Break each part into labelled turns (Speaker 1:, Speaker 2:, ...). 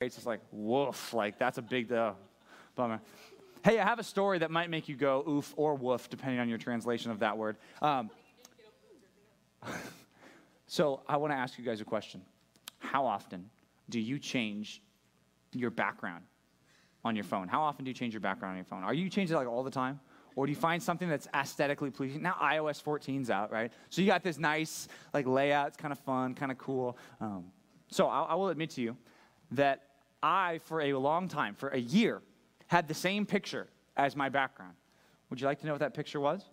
Speaker 1: It's just like, woof, like that's a big uh, bummer. Hey, I have a story that might make you go oof or woof, depending on your translation of that word. Um, so I want to ask you guys a question. How often do you change your background on your phone? How often do you change your background on your phone? Are you changing it like all the time? Or do you find something that's aesthetically pleasing? Now iOS 14's out, right? So you got this nice like layout. It's kind of fun, kind of cool. Um, so I, I will admit to you that I, for a long time, for a year, had the same picture as my background. Would you like to know what that picture was?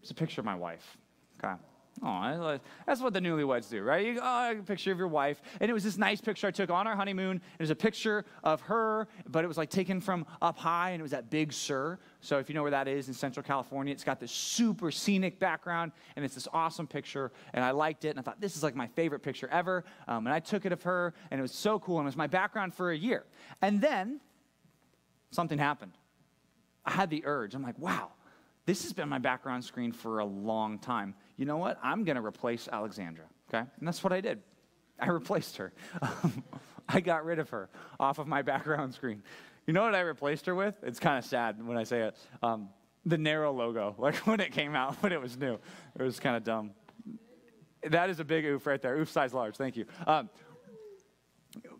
Speaker 1: It's a picture of my wife. Okay. Oh, that's what the newlyweds do, right? You, oh, a picture of your wife. And it was this nice picture I took on our honeymoon. It was a picture of her, but it was like taken from up high, and it was at Big Sur. So if you know where that is in Central California, it's got this super scenic background, and it's this awesome picture. And I liked it, and I thought, this is like my favorite picture ever. Um, and I took it of her, and it was so cool, and it was my background for a year. And then something happened. I had the urge. I'm like, wow, this has been my background screen for a long time. You know what? I'm going to replace Alexandra. Okay? And that's what I did. I replaced her. I got rid of her off of my background screen. You know what I replaced her with? It's kind of sad when I say it. Um, the Narrow logo, like when it came out, when it was new. It was kind of dumb. That is a big oof right there. Oof size large. Thank you. Um,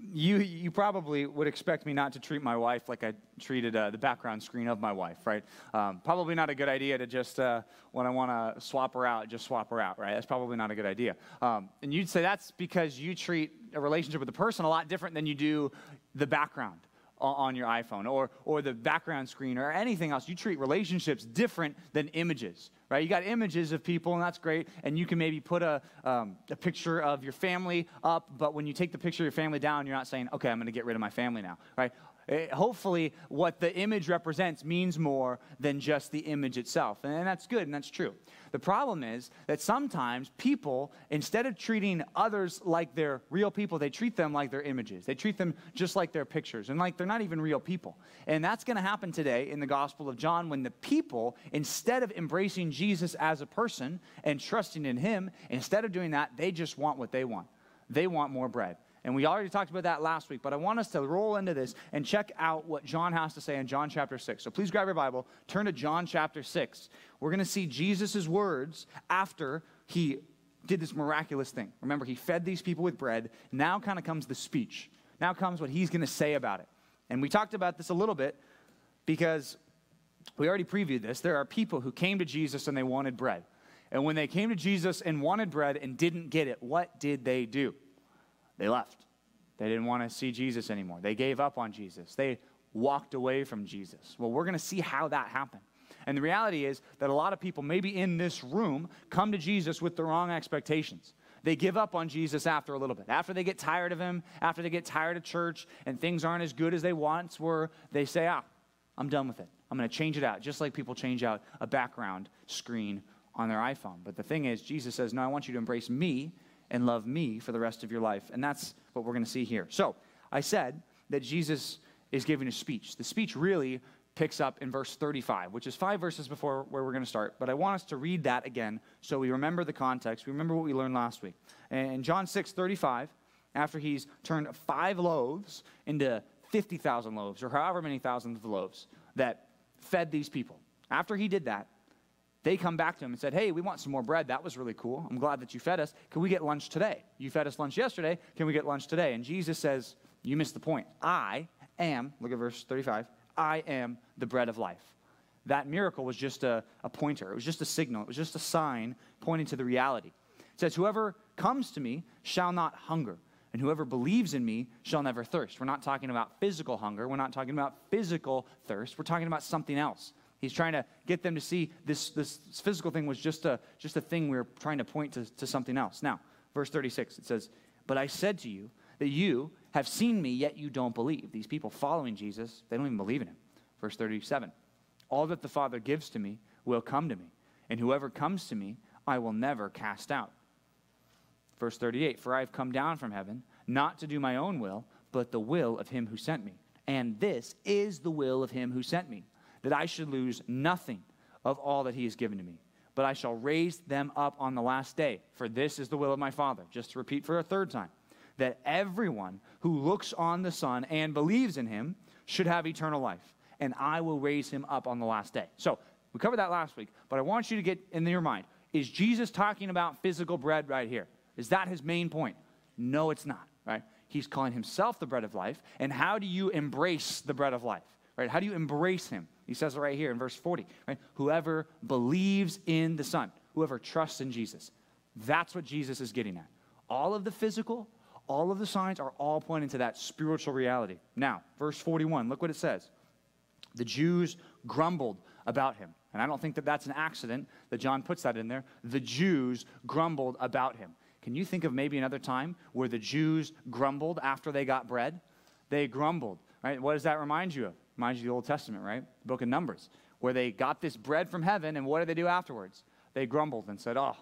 Speaker 1: you, you probably would expect me not to treat my wife like I treated uh, the background screen of my wife, right? Um, probably not a good idea to just, uh, when I want to swap her out, just swap her out, right? That's probably not a good idea. Um, and you'd say that's because you treat a relationship with a person a lot different than you do the background on your iPhone or, or the background screen or anything else. You treat relationships different than images, right? You got images of people, and that's great. And you can maybe put a, um, a picture of your family up, but when you take the picture of your family down, you're not saying, okay, I'm going to get rid of my family now, right? Eh, hopefully, what the image represents means more than just the image itself. And that's good and that's true. The problem is that sometimes people, instead of treating others like they're real people, they treat them like they're images. They treat them just like they're pictures and like they're not even real people. And that's going to happen today in the Gospel of John when the people, instead of embracing Jesus as a person and trusting in him, instead of doing that, they just want what they want. They want more bread. And we already talked about that last week, but I want us to roll into this and check out what John has to say in John chapter 6. So please grab your Bible, turn to John chapter 6. We're going to see Jesus' words after he did this miraculous thing. Remember, he fed these people with bread. Now kind of comes the speech. Now comes what he's going to say about it. And we talked about this a little bit because we already previewed this. There are people who came to Jesus and they wanted bread. And when they came to Jesus and wanted bread and didn't get it, what did they do? They left. They didn't want to see Jesus anymore. They gave up on Jesus. They walked away from Jesus. Well, we're going to see how that happened. And the reality is that a lot of people, maybe in this room, come to Jesus with the wrong expectations. They give up on Jesus after a little bit. After they get tired of him, after they get tired of church and things aren't as good as they once were, they say, ah, I'm done with it. I'm going to change it out, just like people change out a background screen on their iPhone. But the thing is, Jesus says, no, I want you to embrace me and love me for the rest of your life. And that's what we're going to see here. So I said that Jesus is giving a speech. The speech really picks up in verse 35, which is five verses before where we're going to start. But I want us to read that again so we remember the context. We remember what we learned last week. In John 6 35, after he's turned five loaves into 50,000 loaves, or however many thousands of loaves that fed these people, after he did that, they come back to him and said, Hey, we want some more bread. That was really cool. I'm glad that you fed us. Can we get lunch today? You fed us lunch yesterday. Can we get lunch today? And Jesus says, You missed the point. I am, look at verse 35, I am the bread of life. That miracle was just a, a pointer, it was just a signal, it was just a sign pointing to the reality. It says, Whoever comes to me shall not hunger. And whoever believes in me shall never thirst. We're not talking about physical hunger. We're not talking about physical thirst. We're talking about something else. He's trying to get them to see this, this physical thing was just a, just a thing we were trying to point to, to something else. Now, verse 36, it says, But I said to you that you have seen me, yet you don't believe. These people following Jesus, they don't even believe in him. Verse 37, All that the Father gives to me will come to me, and whoever comes to me, I will never cast out. Verse 38, For I have come down from heaven, not to do my own will, but the will of him who sent me. And this is the will of him who sent me that I should lose nothing of all that he has given to me, but I shall raise them up on the last day. For this is the will of my Father. Just to repeat for a third time. that everyone who looks on the Son and believes in him should have eternal life, and I will raise him up on the last day. So, we covered that last week, but I want you to get in your mind is Jesus talking about physical bread right here? Is that his main point? No, it's not, right? He's calling himself the bread of life. And how do you embrace the bread of life? Right? How do you embrace him? He says it right here in verse 40, right? Whoever believes in the Son, whoever trusts in Jesus. That's what Jesus is getting at. All of the physical, all of the signs are all pointing to that spiritual reality. Now, verse 41, look what it says. The Jews grumbled about him. And I don't think that that's an accident that John puts that in there. The Jews grumbled about him. Can you think of maybe another time where the Jews grumbled after they got bread? They grumbled, right? What does that remind you of? Reminds you the Old Testament, right? The book of Numbers, where they got this bread from heaven, and what did they do afterwards? They grumbled and said, Oh,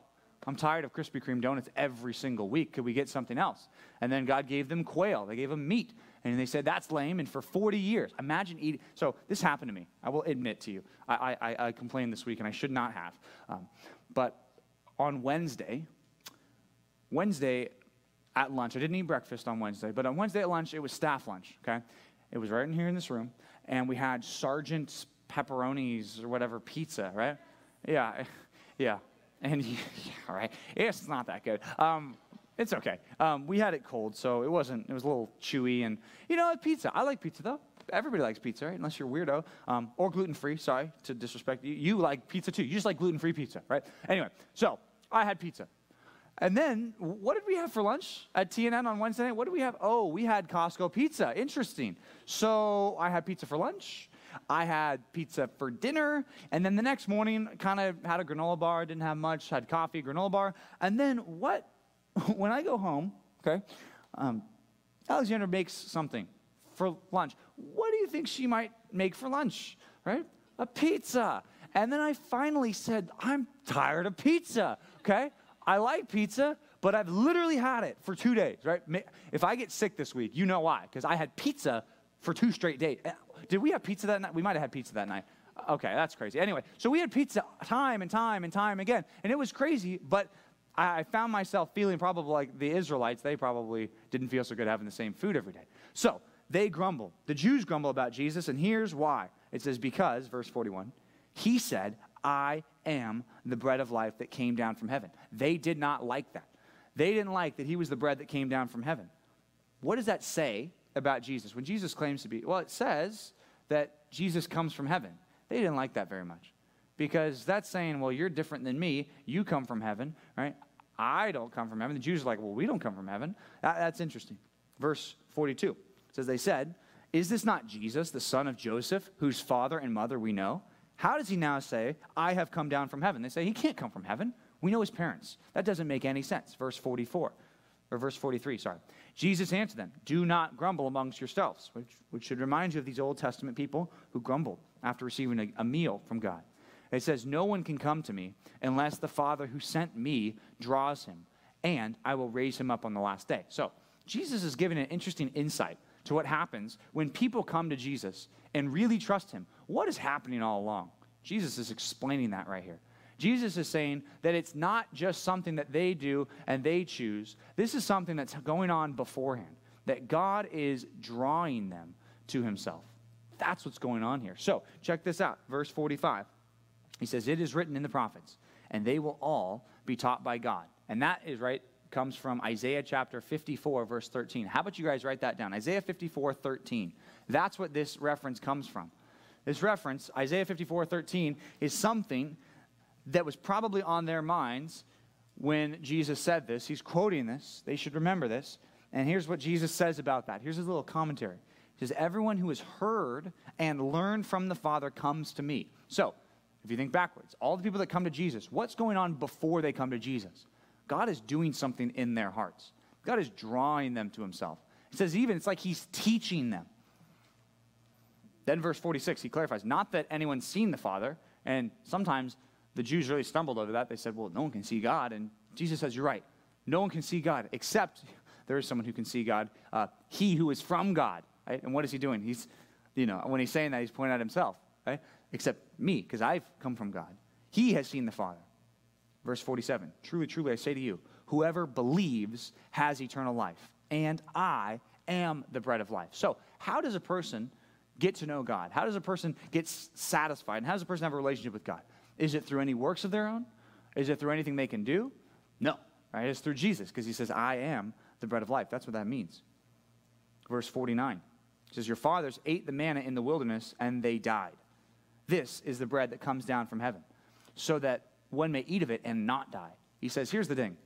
Speaker 1: I'm tired of Krispy Kreme donuts every single week. Could we get something else? And then God gave them quail, they gave them meat. And they said, That's lame. And for 40 years, imagine eating. So this happened to me. I will admit to you. I, I, I complained this week, and I should not have. Um, but on Wednesday, Wednesday at lunch, I didn't eat breakfast on Wednesday, but on Wednesday at lunch, it was staff lunch, okay? It was right in here in this room, and we had Sergeant's pepperonis or whatever pizza, right? Yeah, yeah. And, yeah, all right, it's not that good. Um, it's okay. Um, we had it cold, so it wasn't, it was a little chewy, and, you know, pizza. I like pizza, though. Everybody likes pizza, right? Unless you're weirdo. Um, or gluten free, sorry to disrespect you. You like pizza, too. You just like gluten free pizza, right? Anyway, so I had pizza. And then, what did we have for lunch at TNN on Wednesday night? What did we have? Oh, we had Costco pizza. Interesting. So I had pizza for lunch. I had pizza for dinner. And then the next morning, kind of had a granola bar. Didn't have much. Had coffee, granola bar. And then what? when I go home, okay, um, Alexandra makes something for lunch. What do you think she might make for lunch? Right? A pizza. And then I finally said, I'm tired of pizza. Okay? I like pizza, but I've literally had it for two days, right? If I get sick this week, you know why, because I had pizza for two straight days. Eh, did we have pizza that night? We might have had pizza that night. Okay, that's crazy. Anyway, so we had pizza time and time and time again, and it was crazy, but I found myself feeling probably like the Israelites. They probably didn't feel so good having the same food every day. So they grumble. The Jews grumble about Jesus, and here's why. It says, Because, verse 41, he said, I am the bread of life that came down from heaven. They did not like that. They didn't like that he was the bread that came down from heaven. What does that say about Jesus? When Jesus claims to be, well, it says that Jesus comes from heaven. They didn't like that very much because that's saying, well, you're different than me. You come from heaven, right? I don't come from heaven. The Jews are like, well, we don't come from heaven. That, that's interesting. Verse 42 says, They said, Is this not Jesus, the son of Joseph, whose father and mother we know? How does he now say, I have come down from heaven? They say, He can't come from heaven. We know his parents. That doesn't make any sense. Verse 44, or verse 43, sorry. Jesus answered them, Do not grumble amongst yourselves, which, which should remind you of these Old Testament people who grumbled after receiving a, a meal from God. It says, No one can come to me unless the Father who sent me draws him, and I will raise him up on the last day. So, Jesus is giving an interesting insight to what happens when people come to Jesus and really trust him. What is happening all along? Jesus is explaining that right here. Jesus is saying that it's not just something that they do and they choose. This is something that's going on beforehand, that God is drawing them to himself. That's what's going on here. So, check this out. Verse 45. He says, It is written in the prophets, and they will all be taught by God. And that is right, comes from Isaiah chapter 54, verse 13. How about you guys write that down? Isaiah 54, 13. That's what this reference comes from. This reference, Isaiah 54, 13, is something that was probably on their minds when Jesus said this. He's quoting this. They should remember this. And here's what Jesus says about that. Here's his little commentary. He says, Everyone who has heard and learned from the Father comes to me. So, if you think backwards, all the people that come to Jesus, what's going on before they come to Jesus? God is doing something in their hearts. God is drawing them to himself. He says, even, it's like he's teaching them. Then, verse 46, he clarifies, not that anyone's seen the Father. And sometimes the Jews really stumbled over that. They said, well, no one can see God. And Jesus says, you're right. No one can see God except there is someone who can see God, uh, he who is from God. Right? And what is he doing? He's, you know, when he's saying that, he's pointing at himself. Right? except me, because I've come from God. He has seen the Father. Verse 47 Truly, truly, I say to you, whoever believes has eternal life. and I am the bread of life. So, how does a person get to know God? How does a person get satisfied? And how does a person have a relationship with God? Is it through any works of their own? Is it through anything they can do? No, right? It's through Jesus because he says, I am the bread of life. That's what that means. Verse 49 says, Your fathers ate the manna in the wilderness and they died. This is the bread that comes down from heaven, so that one may eat of it and not die. He says, Here's the thing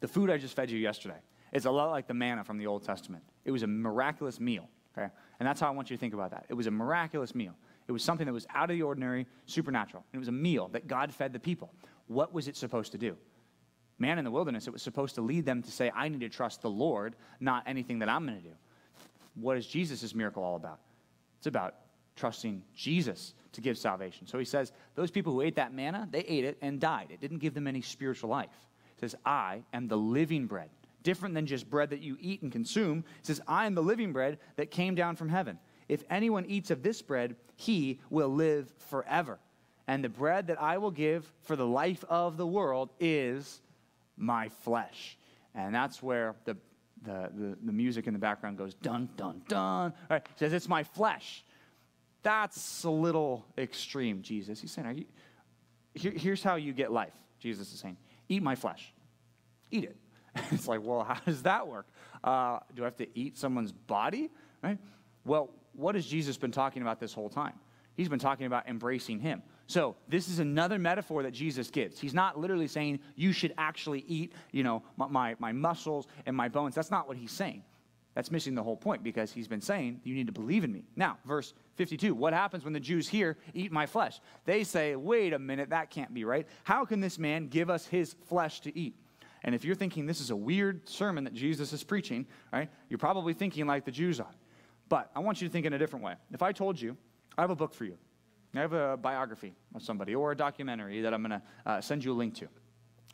Speaker 1: the food I just fed you yesterday, it's a lot like the manna from the Old Testament. It was a miraculous meal, okay? And that's how I want you to think about that. It was a miraculous meal. It was something that was out of the ordinary, supernatural. It was a meal that God fed the people. What was it supposed to do? Man in the wilderness, it was supposed to lead them to say, I need to trust the Lord, not anything that I'm going to do. What is Jesus' miracle all about? It's about trusting Jesus to give salvation. So he says, those people who ate that manna, they ate it and died. It didn't give them any spiritual life. It says, I am the living bread. Different than just bread that you eat and consume. It says, I am the living bread that came down from heaven. If anyone eats of this bread, he will live forever. And the bread that I will give for the life of the world is my flesh. And that's where the, the, the, the music in the background goes dun, dun, dun. All right, it says, It's my flesh. That's a little extreme, Jesus. He's saying, you, here, Here's how you get life. Jesus is saying, Eat my flesh. Eat it. it's like, well, how does that work? Uh, do I have to eat someone's body? Right? Well, what has Jesus been talking about this whole time? He's been talking about embracing him. So this is another metaphor that Jesus gives. He's not literally saying you should actually eat, you know, my, my, my, muscles and my bones. That's not what he's saying. That's missing the whole point because he's been saying you need to believe in me. Now, verse 52, what happens when the Jews here eat my flesh? They say, wait a minute, that can't be right. How can this man give us his flesh to eat? And if you're thinking this is a weird sermon that Jesus is preaching, right, you're probably thinking like the Jews are. But I want you to think in a different way. If I told you, I have a book for you, I have a biography of somebody or a documentary that I'm going to uh, send you a link to.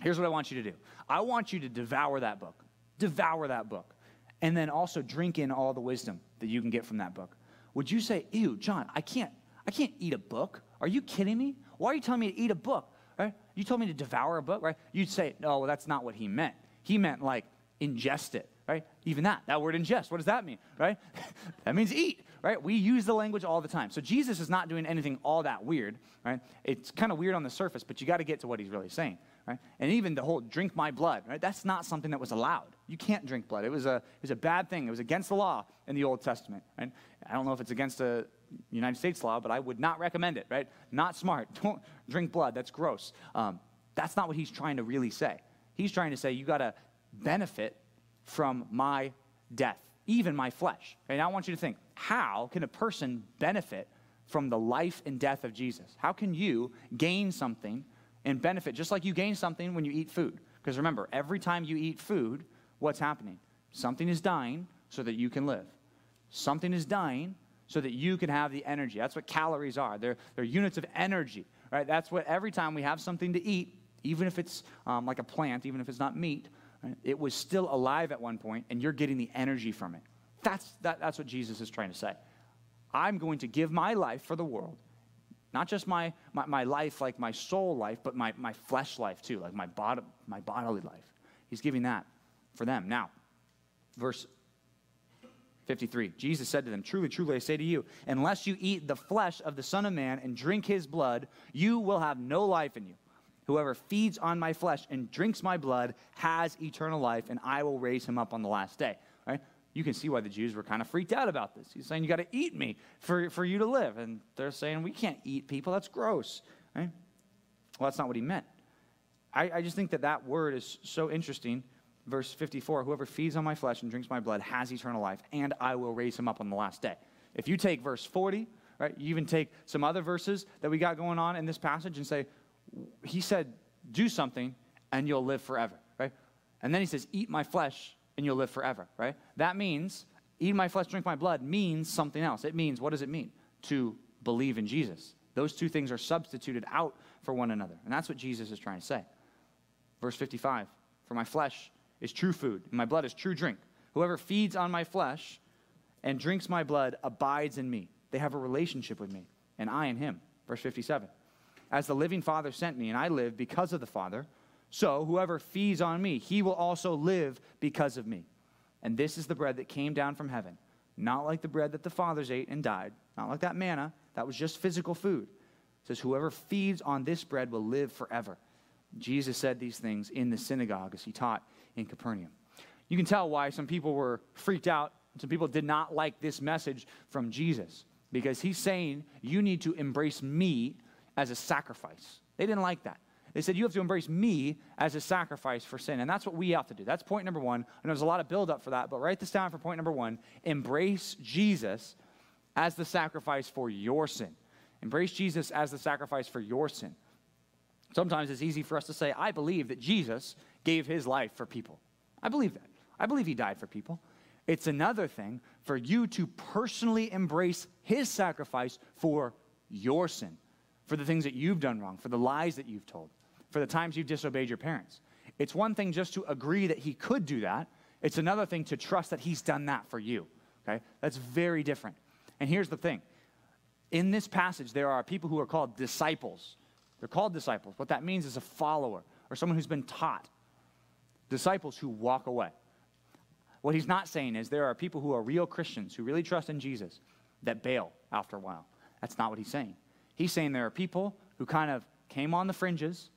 Speaker 1: Here's what I want you to do I want you to devour that book, devour that book, and then also drink in all the wisdom that you can get from that book. Would you say, ew, John, I can't, I can't eat a book? Are you kidding me? Why are you telling me to eat a book? Right? You told me to devour a book, right? You'd say, no, well, that's not what he meant. He meant like ingest it, right? Even that, that word ingest, what does that mean, right? that means eat, right? We use the language all the time. So Jesus is not doing anything all that weird, right? It's kind of weird on the surface, but you got to get to what he's really saying, right? And even the whole drink my blood, right? That's not something that was allowed. You can't drink blood. It was a, it was a bad thing. It was against the law in the Old Testament, right? I don't know if it's against the United States law, but I would not recommend it, right? Not smart. Don't drink blood. That's gross. Um, that's not what he's trying to really say. He's trying to say you got to benefit from my death, even my flesh. And I want you to think how can a person benefit from the life and death of Jesus? How can you gain something and benefit just like you gain something when you eat food? Because remember, every time you eat food, what's happening? Something is dying so that you can live. Something is dying so that you can have the energy. That's what calories are. They're, they're units of energy, right? That's what every time we have something to eat, even if it's um, like a plant, even if it's not meat, right? it was still alive at one point, and you're getting the energy from it. That's, that, that's what Jesus is trying to say. I'm going to give my life for the world. Not just my, my, my life, like my soul life, but my, my flesh life too, like my, bod- my bodily life. He's giving that for them. Now, verse 53 Jesus said to them, Truly, truly, I say to you, unless you eat the flesh of the Son of Man and drink his blood, you will have no life in you. Whoever feeds on my flesh and drinks my blood has eternal life, and I will raise him up on the last day. Right? You can see why the Jews were kind of freaked out about this. He's saying, You got to eat me for, for you to live. And they're saying, We can't eat people. That's gross. Well, that's not what he meant. I, I just think that that word is so interesting verse 54 Whoever feeds on my flesh and drinks my blood has eternal life, and I will raise him up on the last day. If you take verse 40, right, you even take some other verses that we got going on in this passage and say, He said, do something and you'll live forever, right? And then he says, Eat my flesh and you'll live forever, right? That means, eat my flesh, drink my blood means something else. It means, what does it mean? To believe in Jesus. Those two things are substituted out for one another. And that's what Jesus is trying to say. Verse 55 For my flesh is true food, and my blood is true drink. Whoever feeds on my flesh and drinks my blood abides in me. They have a relationship with me, and I in him. Verse 57. As the living Father sent me, and I live because of the Father, so whoever feeds on me, he will also live because of me. And this is the bread that came down from heaven, not like the bread that the fathers ate and died, not like that manna, that was just physical food. It says, Whoever feeds on this bread will live forever. Jesus said these things in the synagogue as he taught in Capernaum. You can tell why some people were freaked out. Some people did not like this message from Jesus because he's saying, You need to embrace me as a sacrifice. They didn't like that. They said, You have to embrace me as a sacrifice for sin. And that's what we have to do. That's point number one. And there's a lot of buildup for that, but write this down for point number one. Embrace Jesus as the sacrifice for your sin. Embrace Jesus as the sacrifice for your sin. Sometimes it's easy for us to say, I believe that Jesus gave his life for people. I believe that. I believe he died for people. It's another thing for you to personally embrace his sacrifice for your sin, for the things that you've done wrong, for the lies that you've told, for the times you've disobeyed your parents. It's one thing just to agree that he could do that, it's another thing to trust that he's done that for you. Okay? That's very different. And here's the thing in this passage, there are people who are called disciples. They're called disciples. What that means is a follower or someone who's been taught. Disciples who walk away. What he's not saying is there are people who are real Christians who really trust in Jesus that bail after a while. That's not what he's saying. He's saying there are people who kind of came on the fringes,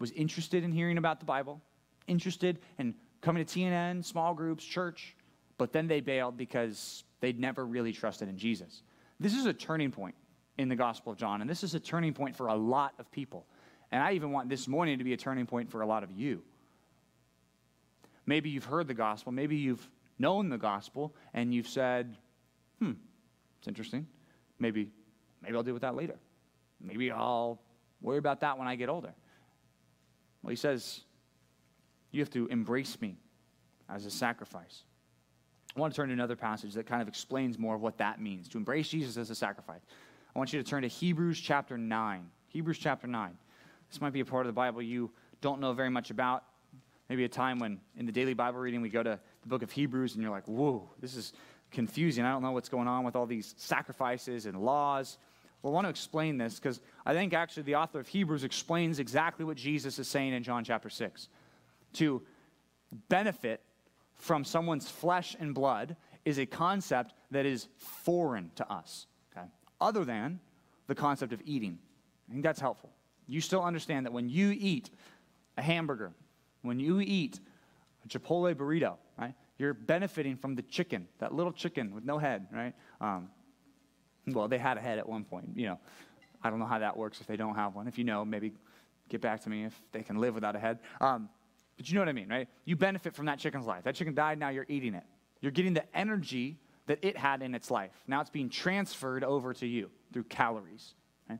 Speaker 1: was interested in hearing about the Bible, interested in coming to TNN, small groups, church, but then they bailed because they'd never really trusted in Jesus. This is a turning point in the Gospel of John, and this is a turning point for a lot of people. And I even want this morning to be a turning point for a lot of you. Maybe you've heard the gospel, maybe you've known the gospel, and you've said, hmm, it's interesting. Maybe, maybe I'll deal with that later. Maybe I'll worry about that when I get older. Well, he says, you have to embrace me as a sacrifice. I want to turn to another passage that kind of explains more of what that means to embrace Jesus as a sacrifice. I want you to turn to Hebrews chapter 9. Hebrews chapter 9. This might be a part of the Bible you don't know very much about. Maybe a time when in the daily Bible reading we go to the book of Hebrews and you're like, whoa, this is confusing. I don't know what's going on with all these sacrifices and laws. Well, I want to explain this because I think actually the author of Hebrews explains exactly what Jesus is saying in John chapter 6. To benefit from someone's flesh and blood is a concept that is foreign to us, okay? Other than the concept of eating. I think that's helpful. You still understand that when you eat a hamburger, when you eat a Chipotle burrito, right, you're benefiting from the chicken, that little chicken with no head, right? Um, well, they had a head at one point, you know. I don't know how that works if they don't have one. If you know, maybe get back to me if they can live without a head. Um, but you know what I mean, right? You benefit from that chicken's life. That chicken died, now you're eating it. You're getting the energy that it had in its life. Now it's being transferred over to you through calories. Right?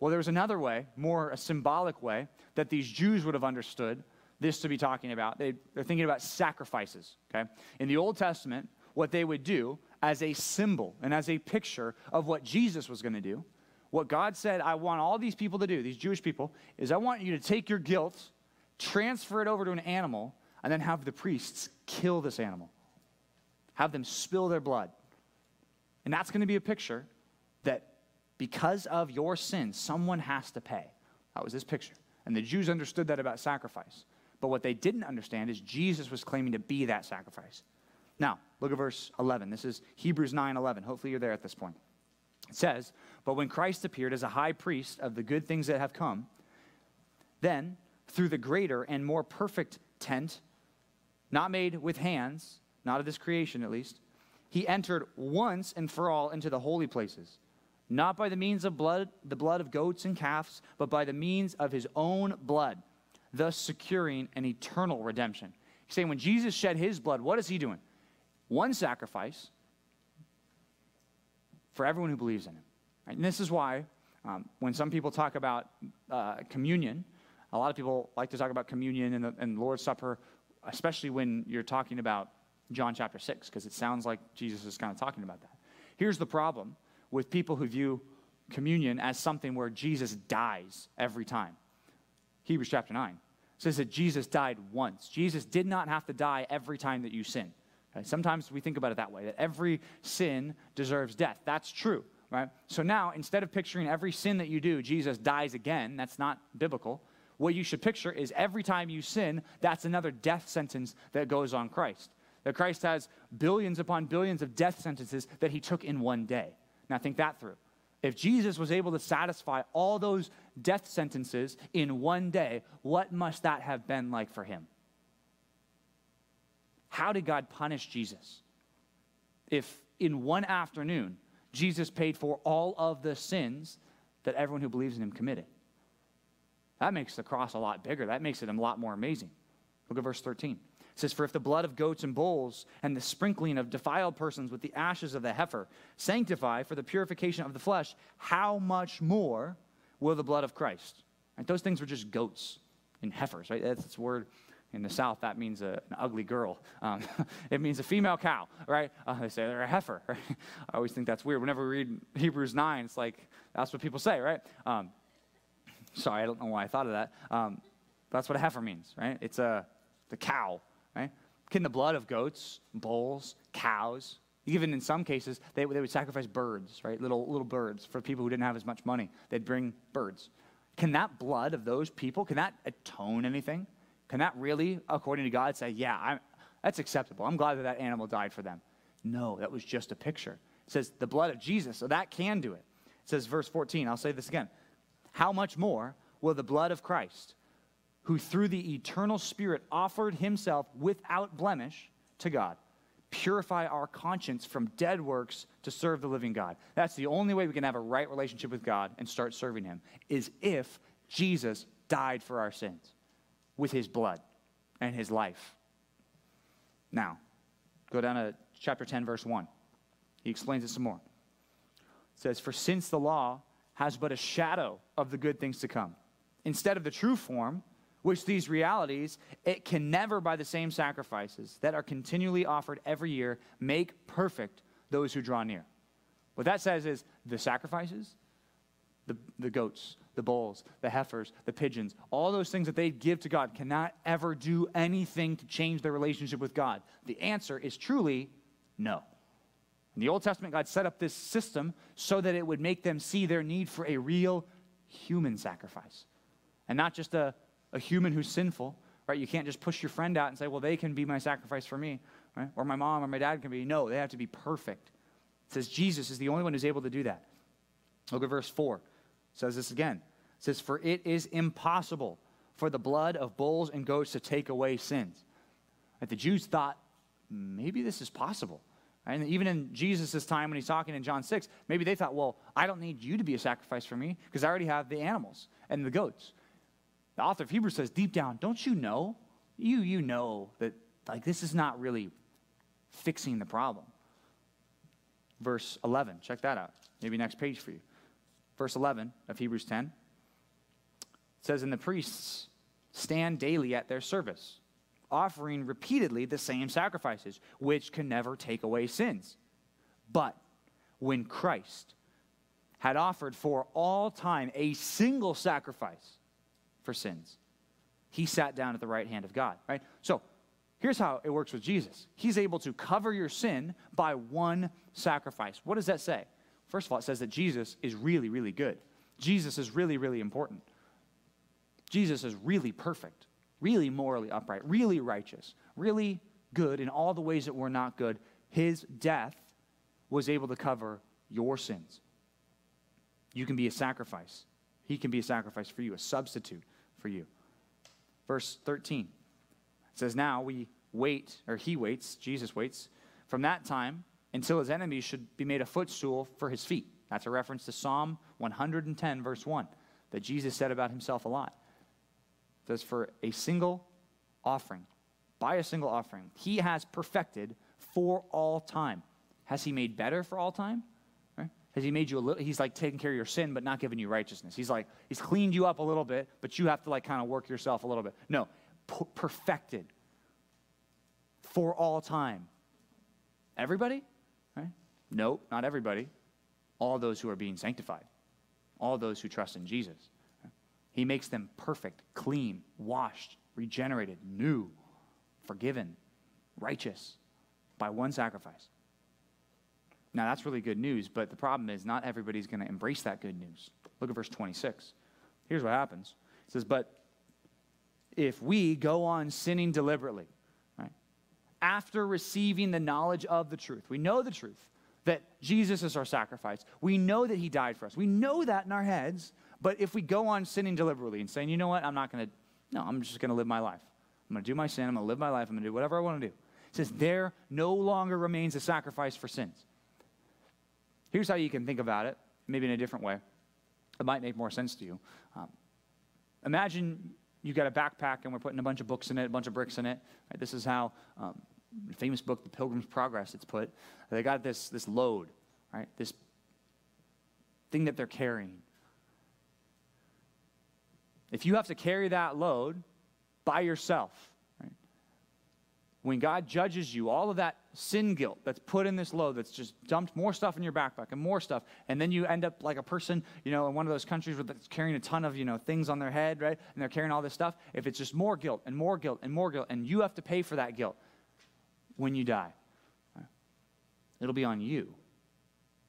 Speaker 1: Well, was another way, more a symbolic way, that these Jews would have understood this to be talking about. They, they're thinking about sacrifices. Okay? In the Old Testament, what they would do as a symbol and as a picture of what Jesus was going to do, what God said, I want all these people to do, these Jewish people, is I want you to take your guilt transfer it over to an animal, and then have the priests kill this animal. Have them spill their blood. And that's going to be a picture that because of your sin, someone has to pay. That was this picture. And the Jews understood that about sacrifice. But what they didn't understand is Jesus was claiming to be that sacrifice. Now, look at verse 11. This is Hebrews 9 11. Hopefully, you're there at this point. It says, But when Christ appeared as a high priest of the good things that have come, then through the greater and more perfect tent, not made with hands, not of this creation at least, he entered once and for all into the holy places, not by the means of blood, the blood of goats and calves, but by the means of his own blood, thus securing an eternal redemption. He's saying when Jesus shed his blood, what is he doing? One sacrifice for everyone who believes in him. Right? And this is why um, when some people talk about uh, communion, a lot of people like to talk about communion and the, and Lord's Supper, especially when you're talking about John chapter 6, because it sounds like Jesus is kind of talking about that. Here's the problem with people who view communion as something where Jesus dies every time. Hebrews chapter 9 says that Jesus died once. Jesus did not have to die every time that you sin. Sometimes we think about it that way, that every sin deserves death. That's true, right? So now, instead of picturing every sin that you do, Jesus dies again, that's not biblical. What you should picture is every time you sin, that's another death sentence that goes on Christ. That Christ has billions upon billions of death sentences that he took in one day. Now, think that through. If Jesus was able to satisfy all those death sentences in one day, what must that have been like for him? How did God punish Jesus? If in one afternoon Jesus paid for all of the sins that everyone who believes in him committed. That makes the cross a lot bigger. That makes it a lot more amazing. Look at verse 13. It says, For if the blood of goats and bulls and the sprinkling of defiled persons with the ashes of the heifer sanctify for the purification of the flesh, how much more will the blood of Christ? Right? Those things were just goats and heifers, right? That's its word in the South, that means a, an ugly girl. Um, it means a female cow, right? Uh, they say they're a heifer. Right? I always think that's weird. Whenever we read Hebrews 9, it's like, that's what people say, right? Um, sorry, I don't know why I thought of that. Um, that's what a heifer means, right? It's a, the cow, right? Can the blood of goats, bulls, cows, even in some cases, they, they would sacrifice birds, right? Little, little birds for people who didn't have as much money. They'd bring birds. Can that blood of those people, can that atone anything? Can that really, according to God, say, yeah, I'm, that's acceptable? I'm glad that that animal died for them. No, that was just a picture. It says the blood of Jesus, so that can do it. It says, verse 14, I'll say this again. How much more will the blood of Christ, who through the eternal Spirit offered himself without blemish to God, purify our conscience from dead works to serve the living God? That's the only way we can have a right relationship with God and start serving him, is if Jesus died for our sins with his blood and his life. Now, go down to chapter 10, verse 1. He explains it some more. It says, For since the law has but a shadow of the good things to come, instead of the true form, which these realities, it can never, by the same sacrifices that are continually offered every year, make perfect those who draw near. What that says is the sacrifices, the, the goats, the bulls, the heifers, the pigeons, all those things that they give to God cannot ever do anything to change their relationship with God? The answer is truly no. In the Old Testament, God set up this system so that it would make them see their need for a real human sacrifice and not just a, a human who's sinful, right? You can't just push your friend out and say, well, they can be my sacrifice for me, right? Or my mom or my dad can be. No, they have to be perfect. It says Jesus is the only one who's able to do that. Look at verse 4 says this again. It says, For it is impossible for the blood of bulls and goats to take away sins. And the Jews thought, maybe this is possible. And even in Jesus' time when he's talking in John 6, maybe they thought, well, I don't need you to be a sacrifice for me because I already have the animals and the goats. The author of Hebrews says, deep down, don't you know? You, you know that like this is not really fixing the problem. Verse 11, check that out. Maybe next page for you verse 11 of Hebrews 10. Says, And the priests stand daily at their service, offering repeatedly the same sacrifices, which can never take away sins. But when Christ had offered for all time a single sacrifice for sins, he sat down at the right hand of God, right? So here's how it works with Jesus He's able to cover your sin by one sacrifice. What does that say? First of all, it says that Jesus is really, really good. Jesus is really, really important. Jesus is really perfect, really morally upright, really righteous, really good in all the ways that we're not good. His death was able to cover your sins. You can be a sacrifice. He can be a sacrifice for you, a substitute for you. Verse 13 says, Now we wait, or he waits, Jesus waits, from that time until his enemies should be made a footstool for his feet. That's a reference to Psalm 110, verse 1, that Jesus said about himself a lot. It says, For a single offering, by a single offering, he has perfected for all time. Has he made better for all time? Has he made you a little, he's like taking care of your sin, but not giving you righteousness. He's like, he's cleaned you up a little bit, but you have to like kind of work yourself a little bit. No, perfected for all time. Everybody? Right? No, not everybody. All those who are being sanctified, all those who trust in Jesus. He makes them perfect, clean, washed, regenerated, new, forgiven, righteous by one sacrifice. Now, that's really good news, but the problem is not everybody's going to embrace that good news. Look at verse 26. Here's what happens it says, But if we go on sinning deliberately, right, after receiving the knowledge of the truth. We know the truth that Jesus is our sacrifice. We know that he died for us. We know that in our heads. But if we go on sinning deliberately and saying, you know what, I'm not going to, no, I'm just going to live my life. I'm going to do my sin. I'm going to live my life. I'm going to do whatever I want to do. It says, there no longer remains a sacrifice for sins. Here's how you can think about it, maybe in a different way. It might make more sense to you. Um, imagine you got a backpack and we're putting a bunch of books in it, a bunch of bricks in it. Right? This is how um, famous book, The Pilgrim's Progress, it's put. They got this, this load, right? This thing that they're carrying. If you have to carry that load by yourself? When God judges you, all of that sin guilt that's put in this load, that's just dumped more stuff in your backpack and more stuff, and then you end up like a person, you know, in one of those countries where that's carrying a ton of, you know, things on their head, right? And they're carrying all this stuff. If it's just more guilt and more guilt and more guilt, and you have to pay for that guilt when you die, it'll be on you.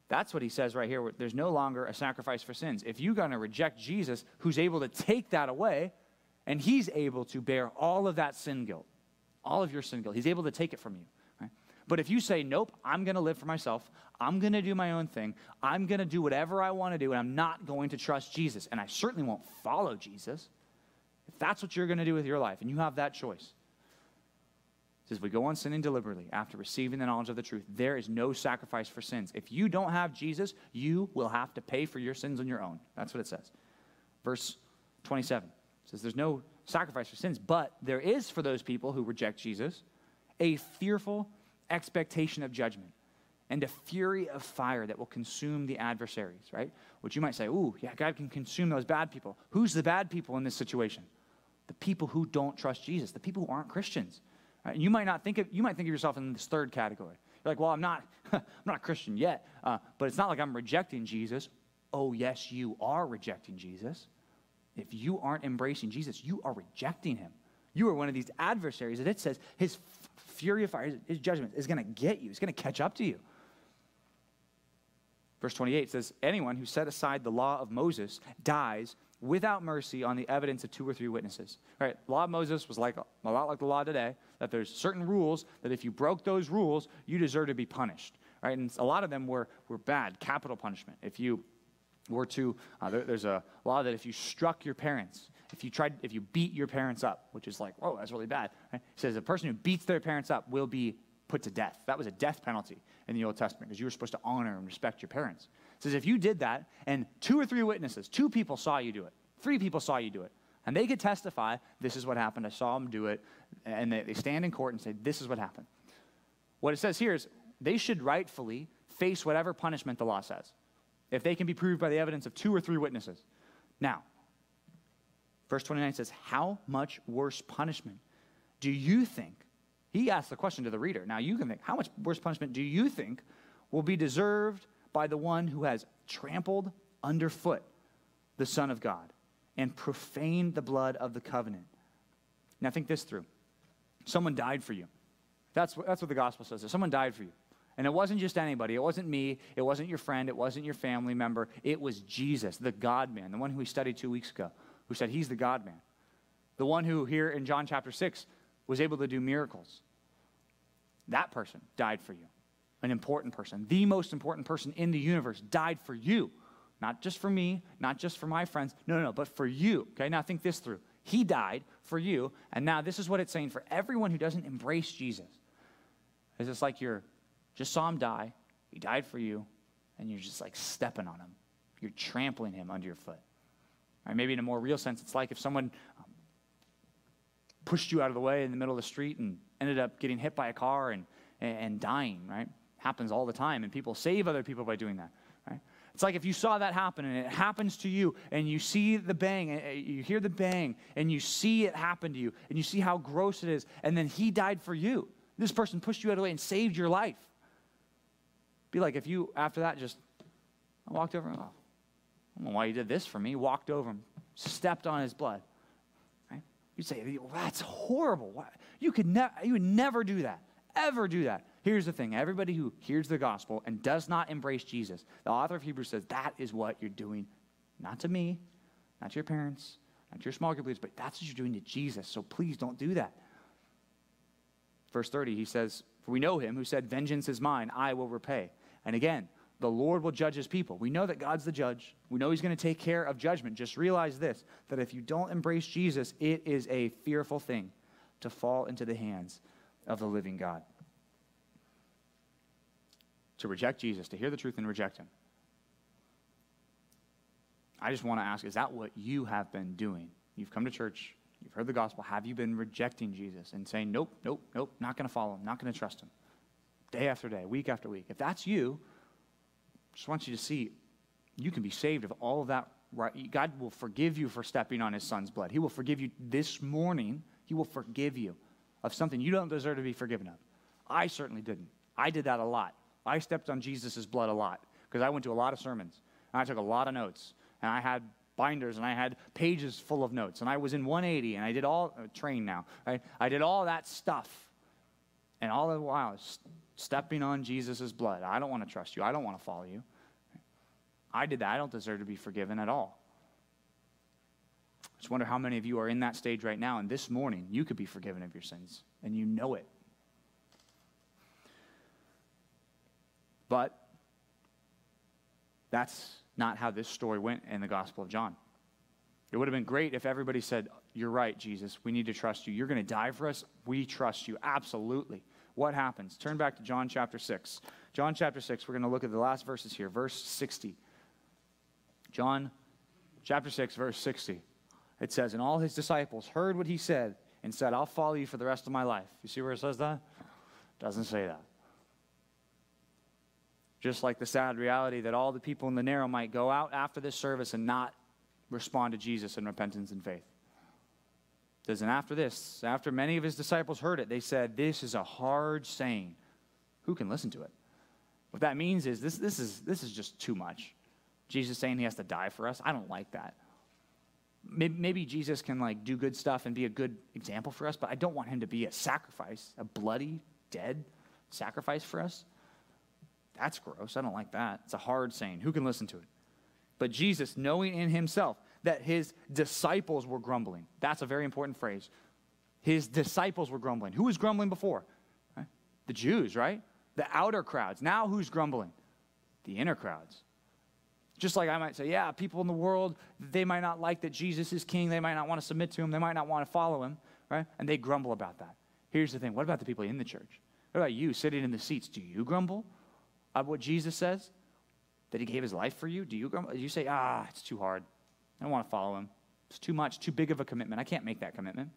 Speaker 1: That's what he says right here. There's no longer a sacrifice for sins. If you're going to reject Jesus, who's able to take that away, and he's able to bear all of that sin guilt, all of your sin guilt, he's able to take it from you. But if you say, nope, I'm going to live for myself, I'm going to do my own thing, I'm going to do whatever I want to do, and I'm not going to trust Jesus, and I certainly won't follow Jesus, if that's what you're going to do with your life, and you have that choice, says, We go on sinning deliberately after receiving the knowledge of the truth. There is no sacrifice for sins. If you don't have Jesus, you will have to pay for your sins on your own. That's what it says. Verse 27 says, There's no sacrifice for sins, but there is for those people who reject Jesus a fearful expectation of judgment and a fury of fire that will consume the adversaries, right? Which you might say, ooh, yeah, God can consume those bad people. Who's the bad people in this situation? The people who don't trust Jesus, the people who aren't Christians. Right? And you might not think of, you might think of yourself in this third category. You're like, well, I'm not, I'm not a Christian yet, uh, but it's not like I'm rejecting Jesus. Oh, yes, you are rejecting Jesus. If you aren't embracing Jesus, you are rejecting him. You are one of these adversaries that it says his fury of fire, his, judgment is going to get you. It's going to catch up to you. Verse 28 says, Anyone who set aside the law of Moses dies without mercy on the evidence of two or three witnesses. Right? Law of Moses was like a lot like the law today, that there's certain rules that if you broke those rules, you deserve to be punished. Right? And a lot of them were, were bad, capital punishment. If you were to, uh, there, there's a law that if you struck your parents, if you tried, if you beat your parents up, which is like, whoa, that's really bad. Right? It says a person who beats their parents up will be put to death. That was a death penalty in the Old Testament because you were supposed to honor and respect your parents. It says if you did that and two or three witnesses, two people saw you do it, three people saw you do it, and they could testify, this is what happened, I saw them do it, and they, they stand in court and say, this is what happened. What it says here is they should rightfully face whatever punishment the law says if they can be proved by the evidence of two or three witnesses. Now, verse 29 says, How much worse punishment do you think? He asks the question to the reader. Now you can think, How much worse punishment do you think will be deserved by the one who has trampled underfoot the Son of God and profaned the blood of the covenant? Now think this through. Someone died for you. That's, that's what the gospel says. Someone died for you. And it wasn't just anybody. It wasn't me. It wasn't your friend. It wasn't your family member. It was Jesus, the God man, the one who we studied two weeks ago, who said he's the God man. The one who, here in John chapter 6, was able to do miracles. That person died for you. An important person, the most important person in the universe, died for you. Not just for me, not just for my friends. No, no, no, but for you. Okay, now think this through. He died for you. And now this is what it's saying for everyone who doesn't embrace Jesus. Is it's like you're just saw him die. He died for you, and you're just like stepping on him. You're trampling him under your foot. Right, maybe in a more real sense, it's like if someone um, pushed you out of the way in the middle of the street and ended up getting hit by a car and, and, and dying, right? Happens all the time, and people save other people by doing that, right? It's like if you saw that happen and it happens to you and you see the bang, you hear the bang, and you see it happen to you, and you see how gross it is, and then he died for you. This person pushed you out of the way and saved your life be like if you, after that, just I walked over, oh, I don't know why you did this for me, walked over him, stepped on his blood. Right? You'd say, well, that's horrible. You, could ne- you would never do that, ever do that. Here's the thing everybody who hears the gospel and does not embrace Jesus, the author of Hebrews says that is what you're doing, not to me, not to your parents, not to your small group leaders, but that's what you're doing to Jesus. So please don't do that. Verse 30, he says, For we know him who said, Vengeance is mine, I will repay. And again, the Lord will judge his people. We know that God's the judge. We know he's going to take care of judgment. Just realize this that if you don't embrace Jesus, it is a fearful thing to fall into the hands of the living God. To reject Jesus, to hear the truth and reject him. I just want to ask is that what you have been doing? You've come to church, you've heard the gospel. Have you been rejecting Jesus and saying, nope, nope, nope, not going to follow him, not going to trust him? Day after day, week after week. If that's you, I just want you to see you can be saved of all of that. Right? God will forgive you for stepping on his son's blood. He will forgive you this morning. He will forgive you of something you don't deserve to be forgiven of. I certainly didn't. I did that a lot. I stepped on Jesus' blood a lot because I went to a lot of sermons and I took a lot of notes and I had binders and I had pages full of notes and I was in 180 and I did all, uh, train now, right? I did all that stuff. And all the while, stepping on Jesus' blood. I don't want to trust you. I don't want to follow you. I did that. I don't deserve to be forgiven at all. I just wonder how many of you are in that stage right now, and this morning you could be forgiven of your sins, and you know it. But that's not how this story went in the Gospel of John. It would have been great if everybody said, You're right, Jesus. We need to trust you. You're going to die for us. We trust you. Absolutely. What happens? Turn back to John chapter 6. John chapter 6, we're going to look at the last verses here, verse 60. John chapter 6, verse 60. It says, And all his disciples heard what he said and said, I'll follow you for the rest of my life. You see where it says that? Doesn't say that. Just like the sad reality that all the people in the narrow might go out after this service and not respond to Jesus in repentance and faith. Says, and after this, after many of his disciples heard it, they said, This is a hard saying. Who can listen to it? What that means is this, this, is, this is just too much. Jesus saying he has to die for us. I don't like that. Maybe, maybe Jesus can like do good stuff and be a good example for us, but I don't want him to be a sacrifice, a bloody, dead sacrifice for us. That's gross. I don't like that. It's a hard saying. Who can listen to it? But Jesus, knowing in himself that his disciples were grumbling, that's a very important phrase. His disciples were grumbling. Who was grumbling before? The Jews, right? The outer crowds. Now who's grumbling? The inner crowds. Just like I might say, yeah, people in the world, they might not like that Jesus is king. They might not want to submit to him. They might not want to follow him, right? And they grumble about that. Here's the thing what about the people in the church? What about you sitting in the seats? Do you grumble? of what Jesus says? That he gave his life for you? Do you, grumble? do you say, ah, it's too hard. I don't want to follow him. It's too much, too big of a commitment. I can't make that commitment.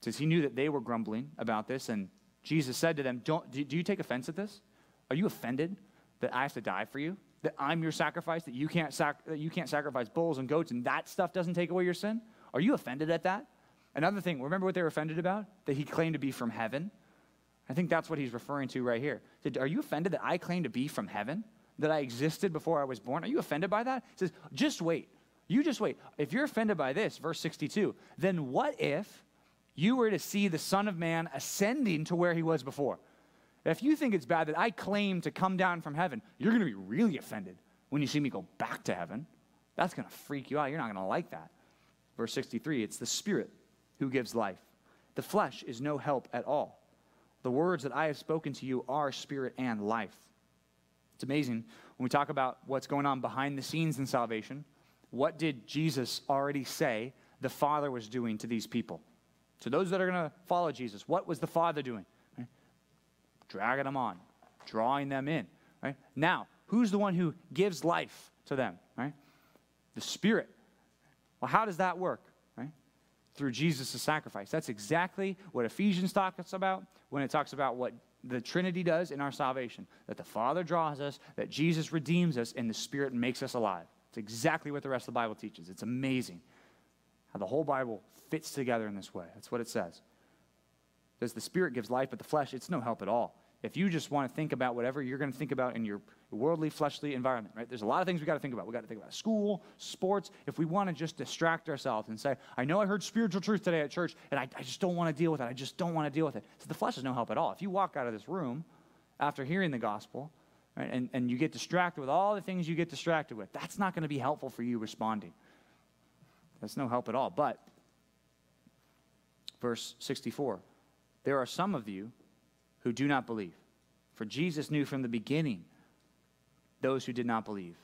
Speaker 1: Says he knew that they were grumbling about this, and Jesus said to them, don't, do, do you take offense at this? Are you offended that I have to die for you? That I'm your sacrifice, that you can't, sac- that you can't sacrifice bulls and goats, and that stuff doesn't take away your sin? Are you offended at that? Another thing, remember what they were offended about? That he claimed to be from heaven. I think that's what he's referring to right here. Are you offended that I claim to be from heaven? That I existed before I was born? Are you offended by that? He says, Just wait. You just wait. If you're offended by this, verse 62, then what if you were to see the Son of Man ascending to where he was before? If you think it's bad that I claim to come down from heaven, you're going to be really offended when you see me go back to heaven. That's going to freak you out. You're not going to like that. Verse 63 it's the Spirit who gives life, the flesh is no help at all. The words that I have spoken to you are spirit and life. It's amazing when we talk about what's going on behind the scenes in salvation. What did Jesus already say the Father was doing to these people? To those that are going to follow Jesus, what was the Father doing? Dragging them on, drawing them in. Right? Now, who's the one who gives life to them? Right? The Spirit. Well, how does that work? Right? Through Jesus' sacrifice. That's exactly what Ephesians talks about when it talks about what the Trinity does in our salvation that the Father draws us, that Jesus redeems us, and the Spirit makes us alive. It's exactly what the rest of the Bible teaches. It's amazing how the whole Bible fits together in this way. That's what it says. Because the Spirit gives life, but the flesh, it's no help at all. If you just want to think about whatever you're going to think about in your worldly, fleshly environment, right? There's a lot of things we got to think about. We got to think about school, sports. If we want to just distract ourselves and say, I know I heard spiritual truth today at church, and I, I just don't want to deal with it. I just don't want to deal with it. So the flesh is no help at all. If you walk out of this room after hearing the gospel, right, and, and you get distracted with all the things you get distracted with, that's not going to be helpful for you responding. That's no help at all. But, verse 64 There are some of you who do not believe. For Jesus knew from the beginning those who did not believe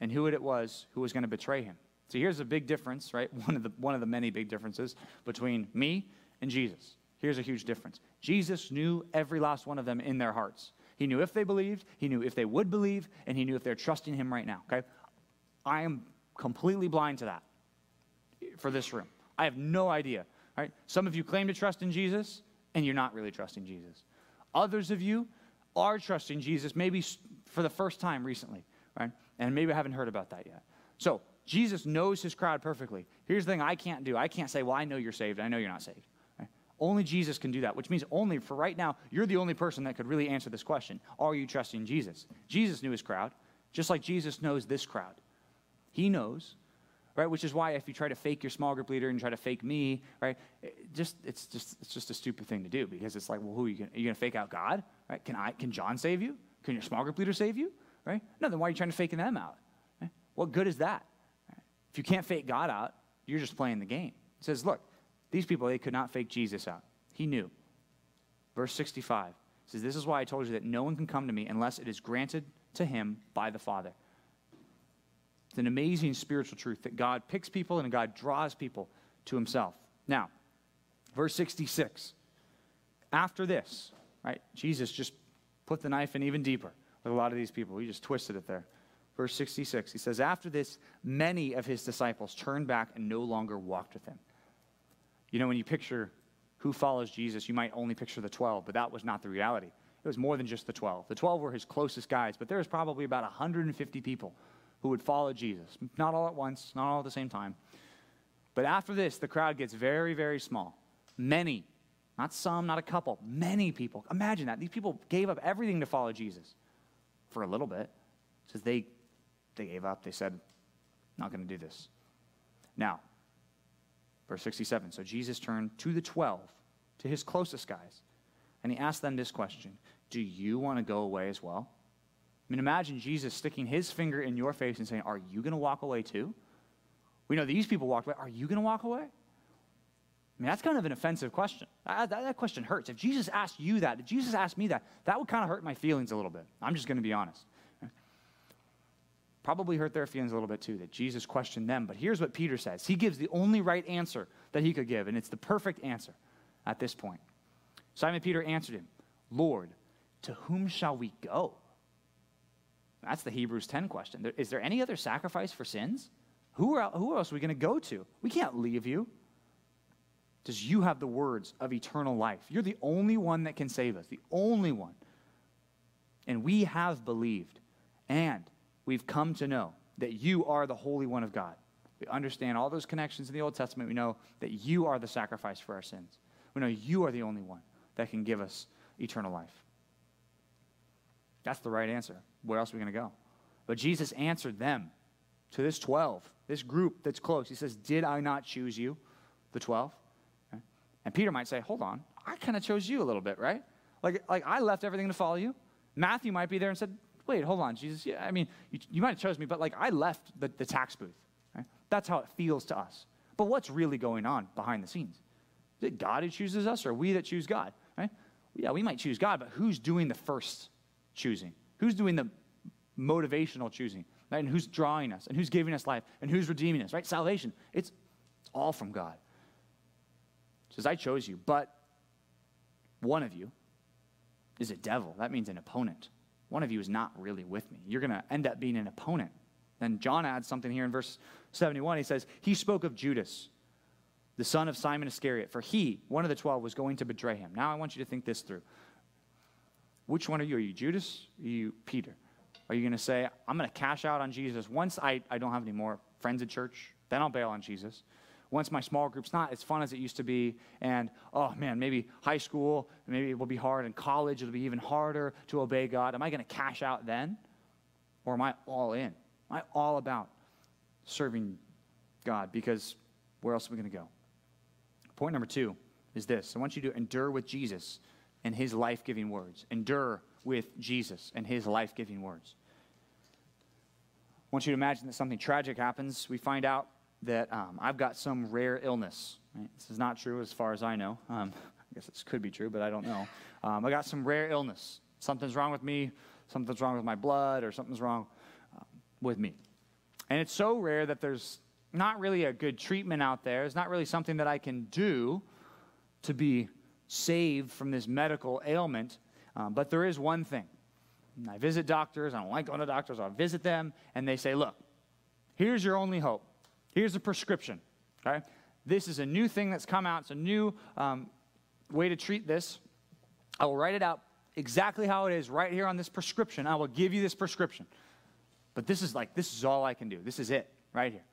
Speaker 1: and who it was who was going to betray him. So here's a big difference, right? One of the, one of the many big differences between me and Jesus. Here's a huge difference. Jesus knew every last one of them in their hearts. He knew if they believed, he knew if they would believe, and he knew if they're trusting him right now, okay? I am completely blind to that for this room. I have no idea, right? Some of you claim to trust in Jesus, and you're not really trusting Jesus. Others of you are trusting Jesus, maybe for the first time recently, right? And maybe I haven't heard about that yet. So, Jesus knows his crowd perfectly. Here's the thing I can't do I can't say, well, I know you're saved. I know you're not saved. Right? Only Jesus can do that, which means only for right now, you're the only person that could really answer this question Are you trusting Jesus? Jesus knew his crowd, just like Jesus knows this crowd. He knows right? Which is why if you try to fake your small group leader and try to fake me, right? It just it's just it's just a stupid thing to do because it's like, well, who are you gonna, are you going to fake out God? Right? Can I can John save you? Can your small group leader save you? Right? No, then why are you trying to fake them out? Right? What good is that? Right? If you can't fake God out, you're just playing the game. It says, look, these people they could not fake Jesus out. He knew. Verse 65 says, This is why I told you that no one can come to me unless it is granted to him by the Father. It's an amazing spiritual truth that God picks people and God draws people to himself. Now, verse 66. After this, right, Jesus just put the knife in even deeper with a lot of these people. He just twisted it there. Verse 66, he says, After this, many of his disciples turned back and no longer walked with him. You know, when you picture who follows Jesus, you might only picture the 12, but that was not the reality. It was more than just the 12. The 12 were his closest guys, but there was probably about 150 people who would follow Jesus. Not all at once, not all at the same time. But after this, the crowd gets very, very small. Many, not some, not a couple, many people. Imagine that. These people gave up everything to follow Jesus for a little bit. It says they, they gave up. They said, not going to do this. Now, verse 67. So Jesus turned to the 12, to his closest guys, and he asked them this question Do you want to go away as well? I mean, imagine Jesus sticking his finger in your face and saying, Are you going to walk away too? We know these people walked away. Are you going to walk away? I mean, that's kind of an offensive question. That, that, that, question hurts. If Jesus asked you that, if Jesus asked me that, that would kind of hurt my feelings a little bit. I'm just going to be honest. Probably hurt their feelings a little bit too, that Jesus questioned them. But here's what Peter says He gives the only right answer that he could give, and it's the perfect answer at this point. Simon Peter answered him, Lord, to whom shall we go? That's the Hebrews 10 question. Is there any other sacrifice for sins? Who, are, who else are we going to go to? We can't leave you. Does you have the words of eternal life? You're the only one that can save us, the only one. And we have believed, and we've come to know that you are the Holy One of God. We understand all those connections in the Old Testament. We know that you are the sacrifice for our sins. We know you are the only one that can give us eternal life. That's the right answer. Where else are we going to go? But Jesus answered them to this 12, this group that's close. He says, Did I not choose you, the 12? Okay. And Peter might say, Hold on, I kind of chose you a little bit, right? Like, like I left everything to follow you. Matthew might be there and said, Wait, hold on, Jesus. Yeah, I mean, you, you might have chose me, but like I left the, the tax booth. Right? That's how it feels to us. But what's really going on behind the scenes? Is it God who chooses us or we that choose God? Right? Yeah, we might choose God, but who's doing the first choosing? Who's doing the motivational choosing? Right? And who's drawing us? And who's giving us life? And who's redeeming us? Right? Salvation. It's, all from God. It says, I chose you, but one of you is a devil. That means an opponent. One of you is not really with me. You're going to end up being an opponent. Then John adds something here in verse 71. He says, He spoke of Judas, the son of Simon Iscariot, for he, one of the twelve, was going to betray him. Now I want you to think this through. Which one are you? Are you Judas? Are you Peter? Are you going to say, I'm going to cash out on Jesus once I, I don't have any more friends at church? Then I'll bail on Jesus. Once my small group's not as fun as it used to be, and oh man, maybe high school, maybe it will be hard, and college it'll be even harder to obey God. Am I going to cash out then? Or am I all in? Am I all about serving God? Because where else are we going to go? Point number two is this I want you to endure with Jesus and his life giving words. Endure with Jesus and his life giving words. I want you to imagine that something tragic happens. We find out that um, I've got some rare illness. Right? This is not true as far as I know. Um, I guess this could be true, but I don't know. Um, I got some rare illness. Something's wrong with me, something's wrong with my blood, or something's wrong um, with me. And it's so rare that there's not really a good treatment out there. It's not really something that I can do to be saved from this medical ailment. Um, but there is one thing. And I visit doctors. I don't like going to doctors. I'll visit them, and they say, look, here's your only hope. Here's a prescription. Okay? This is a new thing that's come out. It's a new um, way to treat this. I will write it out exactly how it is right here on this prescription. I will give you this prescription. But this is like, this is all I can do. This is it right here.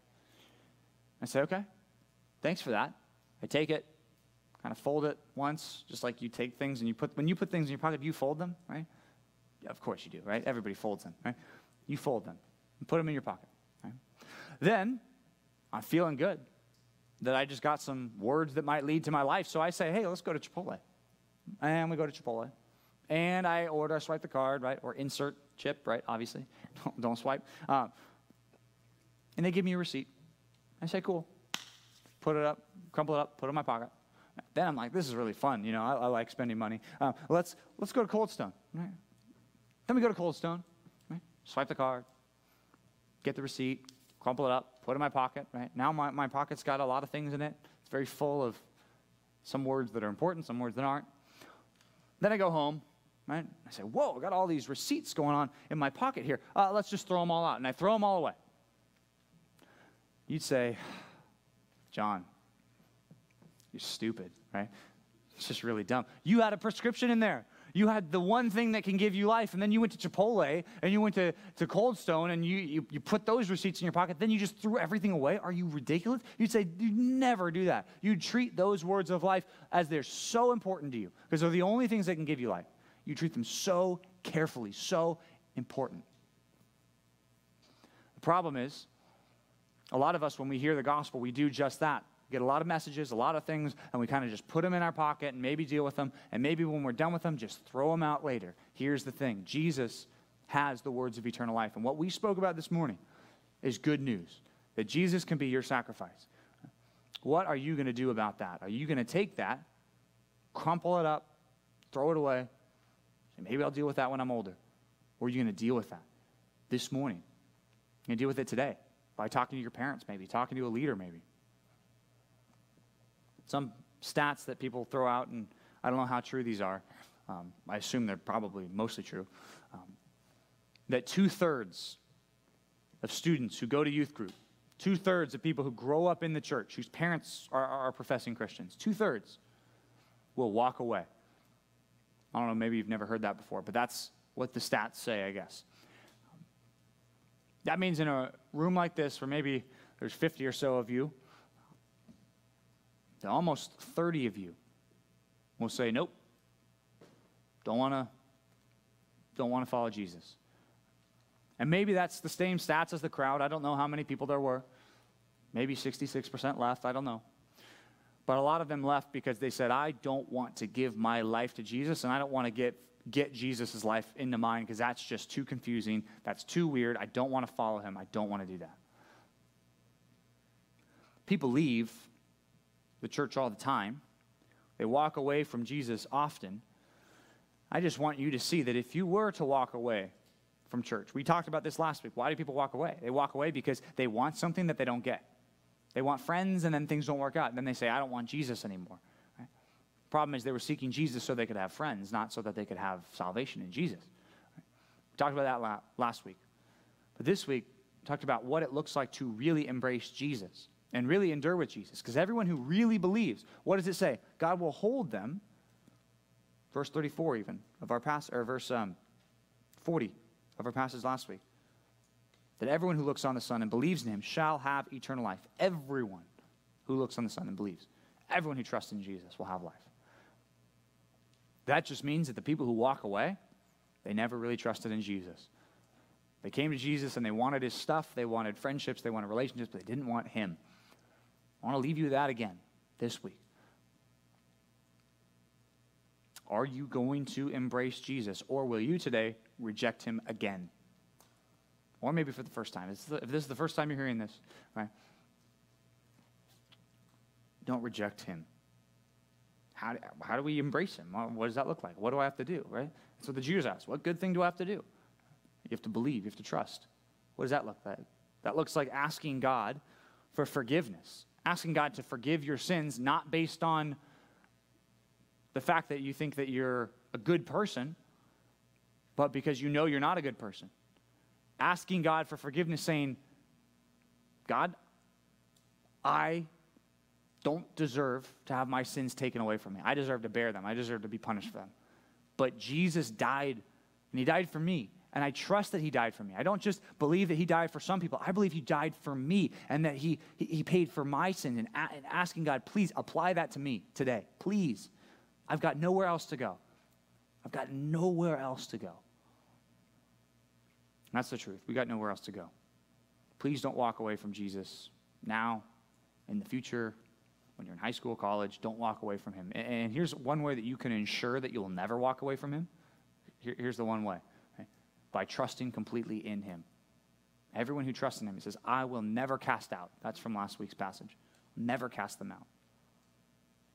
Speaker 1: I say, okay, thanks for that. I take it, kind of fold it once, just like you take things and you put, when you put things in your pocket, you fold them, right? Yeah, of course you do, right? Everybody folds them, right? You fold them and put them in your pocket. Right? Then I'm feeling good that I just got some words that might lead to my life. So I say, hey, let's go to Chipotle. And we go to Chipotle. And I order, I swipe the card, right? Or insert chip, right? Obviously. Don't, don't swipe. Um, and they give me a receipt. I say, cool. Put it up, crumple it up, put it in my pocket. Then I'm like, this is really fun. You know, I, I like spending money. Uh, let's, let's go to Cold Stone. Right? Then we go to Cold Stone. Right? Swipe the card, get the receipt, crumple it up, put it in my pocket. Right? Now my, my pocket's got a lot of things in it. It's very full of some words that are important, some words that aren't. Then I go home. Right? I say, whoa, I got all these receipts going on in my pocket here. Uh, let's just throw them all out. And I throw them all away. You'd say, John, you're stupid, right? It's just really dumb. You had a prescription in there. You had the one thing that can give you life, and then you went to Chipotle and you went to, to Cold Stone and you, you, you put those receipts in your pocket, then you just threw everything away. Are you ridiculous? You'd say, you never do that. You treat those words of life as they're so important to you because they're the only things that can give you life. You treat them so carefully, so important. The problem is, a lot of us, when we hear the gospel, we do just that get a lot of messages, a lot of things, and we kind of just put them in our pocket and maybe deal with them. And maybe when we're done with them, just throw them out later. Here's the thing Jesus has the words of eternal life. And what we spoke about this morning is good news that Jesus can be your sacrifice. What are you going to do about that? Are you going to take that, crumple it up, throw it away, say, maybe I'll deal with that when I'm older? Or are you going to deal with that this morning? You're going to deal with it today by talking to your parents, maybe, talking to a leader, maybe some stats that people throw out, and I don't know how true these are. Um, I assume they're probably mostly true. Um, that two thirds of students who go to youth group, two thirds of people who grow up in the church, whose parents are, are professing Christians, two thirds will walk away. I don't know, maybe you've never heard that before, but that's what the stats say, I guess. That means in a room like this, where maybe there's 50 or so of you, almost 30 of you will say, Nope, don't want to don't want to follow Jesus. And maybe that's the same stats as the crowd. I don't know how many people there were. Maybe 66% left. I don't know. But a lot of them left because they said, I don't want to give my life to Jesus, and I don't want to get, get Jesus' life into mine because that's just too confusing. That's too weird. I don't want to follow him. I don't want to do that. People leave the church all the time. They walk away from Jesus often. I just want you to see that if you were to walk away from church, we talked about this last week. Why do people walk away? They walk away because they want something that they don't get. They want friends, and then things don't work out. And then they say, I don't want Jesus anymore. Right? Problem is, they were seeking Jesus so they could have friends, not so that they could have salvation in Jesus. Right? We talked about that last week. But this week, we talked about what it looks like to really embrace Jesus and really endure with Jesus. Because everyone who really believes, what does it say? God will hold them. Verse 34, even of our past, or verse um, 40 of our passage last week. That everyone who looks on the Son and believes in him shall have eternal life. Everyone who looks on the Son and believes. Everyone who trusts in Jesus will have life. That just means that the people who walk away, they never really trusted in Jesus. They came to Jesus and they wanted his stuff, they wanted friendships, they wanted relationships, but they didn't want him. I want to leave you with that again this week. Are you going to embrace Jesus, or will you today reject him again? Or maybe for the first time. If this is the first time you're hearing this, right? Don't reject him. how, how do we embrace him? What does that look like? What do I have to do, right? That's what the Jews asked. What good thing do I have to do? You have to believe, you have to trust. What does that look like? That looks like asking God for forgiveness, asking God to forgive your sins, not based on the fact that you think that you're a good person, but because you know you're not a good person. Asking God for forgiveness, saying, God, I don't deserve to have my sins taken away from me. I deserve to bear them. I deserve to be punished for them. But Jesus died, and He died for me. And I trust that He died for me. I don't just believe that He died for some people. I believe He died for me and that He, he, paid for my sin. And, a- and asking God, please apply that to me today. Please. I've got nowhere else to go. I've got nowhere else to go. That's the truth. We got nowhere else to go. Please don't walk away from Jesus now, in the future, when you're in high school, college. Don't walk away from him. And- here's one way that you can ensure that you'll never walk away from him. Here- Here's the one way? By trusting completely in him. Everyone who trusts in him, he says, I will never cast out. That's from last week's passage. Never cast them out.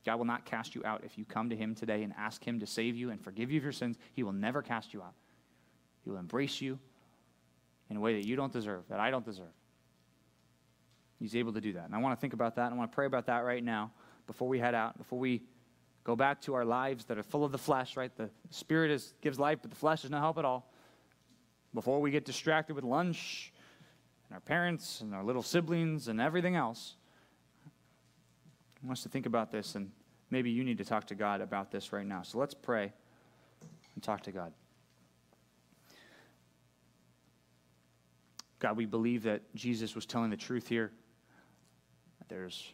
Speaker 1: God will not cast you out if you come to him today and ask him to save you and forgive you of your sins. He will never cast you out. He will embrace you in a way that you don't deserve, that I don't deserve. He's able to do that. And I want to think about that. I want to pray about that right now before we head out, before we go back to our lives that are full of the flesh, right? The spirit is, gives life, but the flesh does not help at all. Before we get distracted with lunch and our parents and our little siblings and everything else. I want us to think about this, and maybe you need to talk to God about this right now. So let's pray and talk to God. God, we believe that Jesus was telling the truth here. There's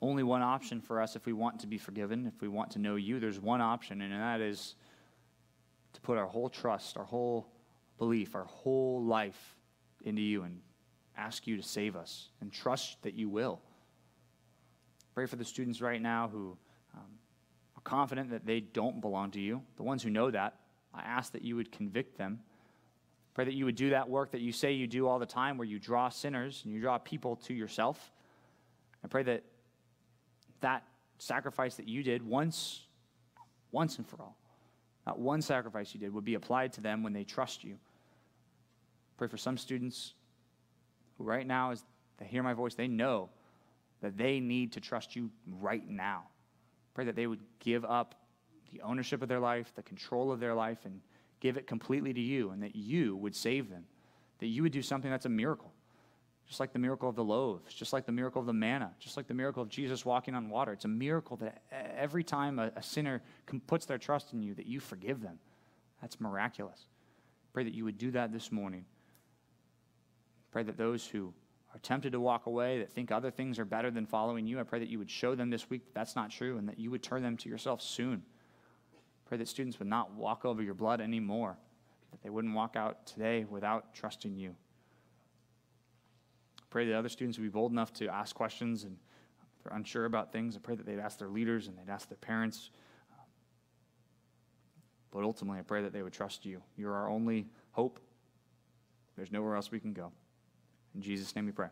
Speaker 1: only one option for us if we want to be forgiven, if we want to know you. There's one option, and that is to put our whole trust, our whole belief, our whole life into you and ask you to save us and trust that you will. Pray for the students right now who um, are confident that they don't belong to you. The ones who know that, I ask that you would convict them. Pray that you would do that work that you say you do all the time, where you draw sinners and you draw people to yourself. I pray that that sacrifice that you did once, once and for all, that one sacrifice you did would be applied to them when they trust you. Pray for some students who, right now, as they hear my voice, they know that they need to trust you right now. Pray that they would give up the ownership of their life, the control of their life, and give it completely to you, and that you would save them. That you would do something that's a miracle, just like the miracle of the loaves, just like the miracle of the manna, just like the miracle of Jesus walking on water. It's a miracle that every time a, a sinner puts their trust in you, that you forgive them. That's miraculous. Pray that you would do that this morning. Pray that those who are tempted to walk away, that think other things are better than following you, I pray that you would show them this week that that's not true and that you would turn them to yourself soon. Pray that students would not walk over your blood anymore, that they wouldn't walk out today without trusting you. Pray that other students would be bold enough to ask questions and if they're unsure about things. I pray that they'd ask their leaders and they'd ask their parents. But ultimately, I pray that they would trust you. You're our only hope. There's nowhere else we can go. In Jesus' name we pray.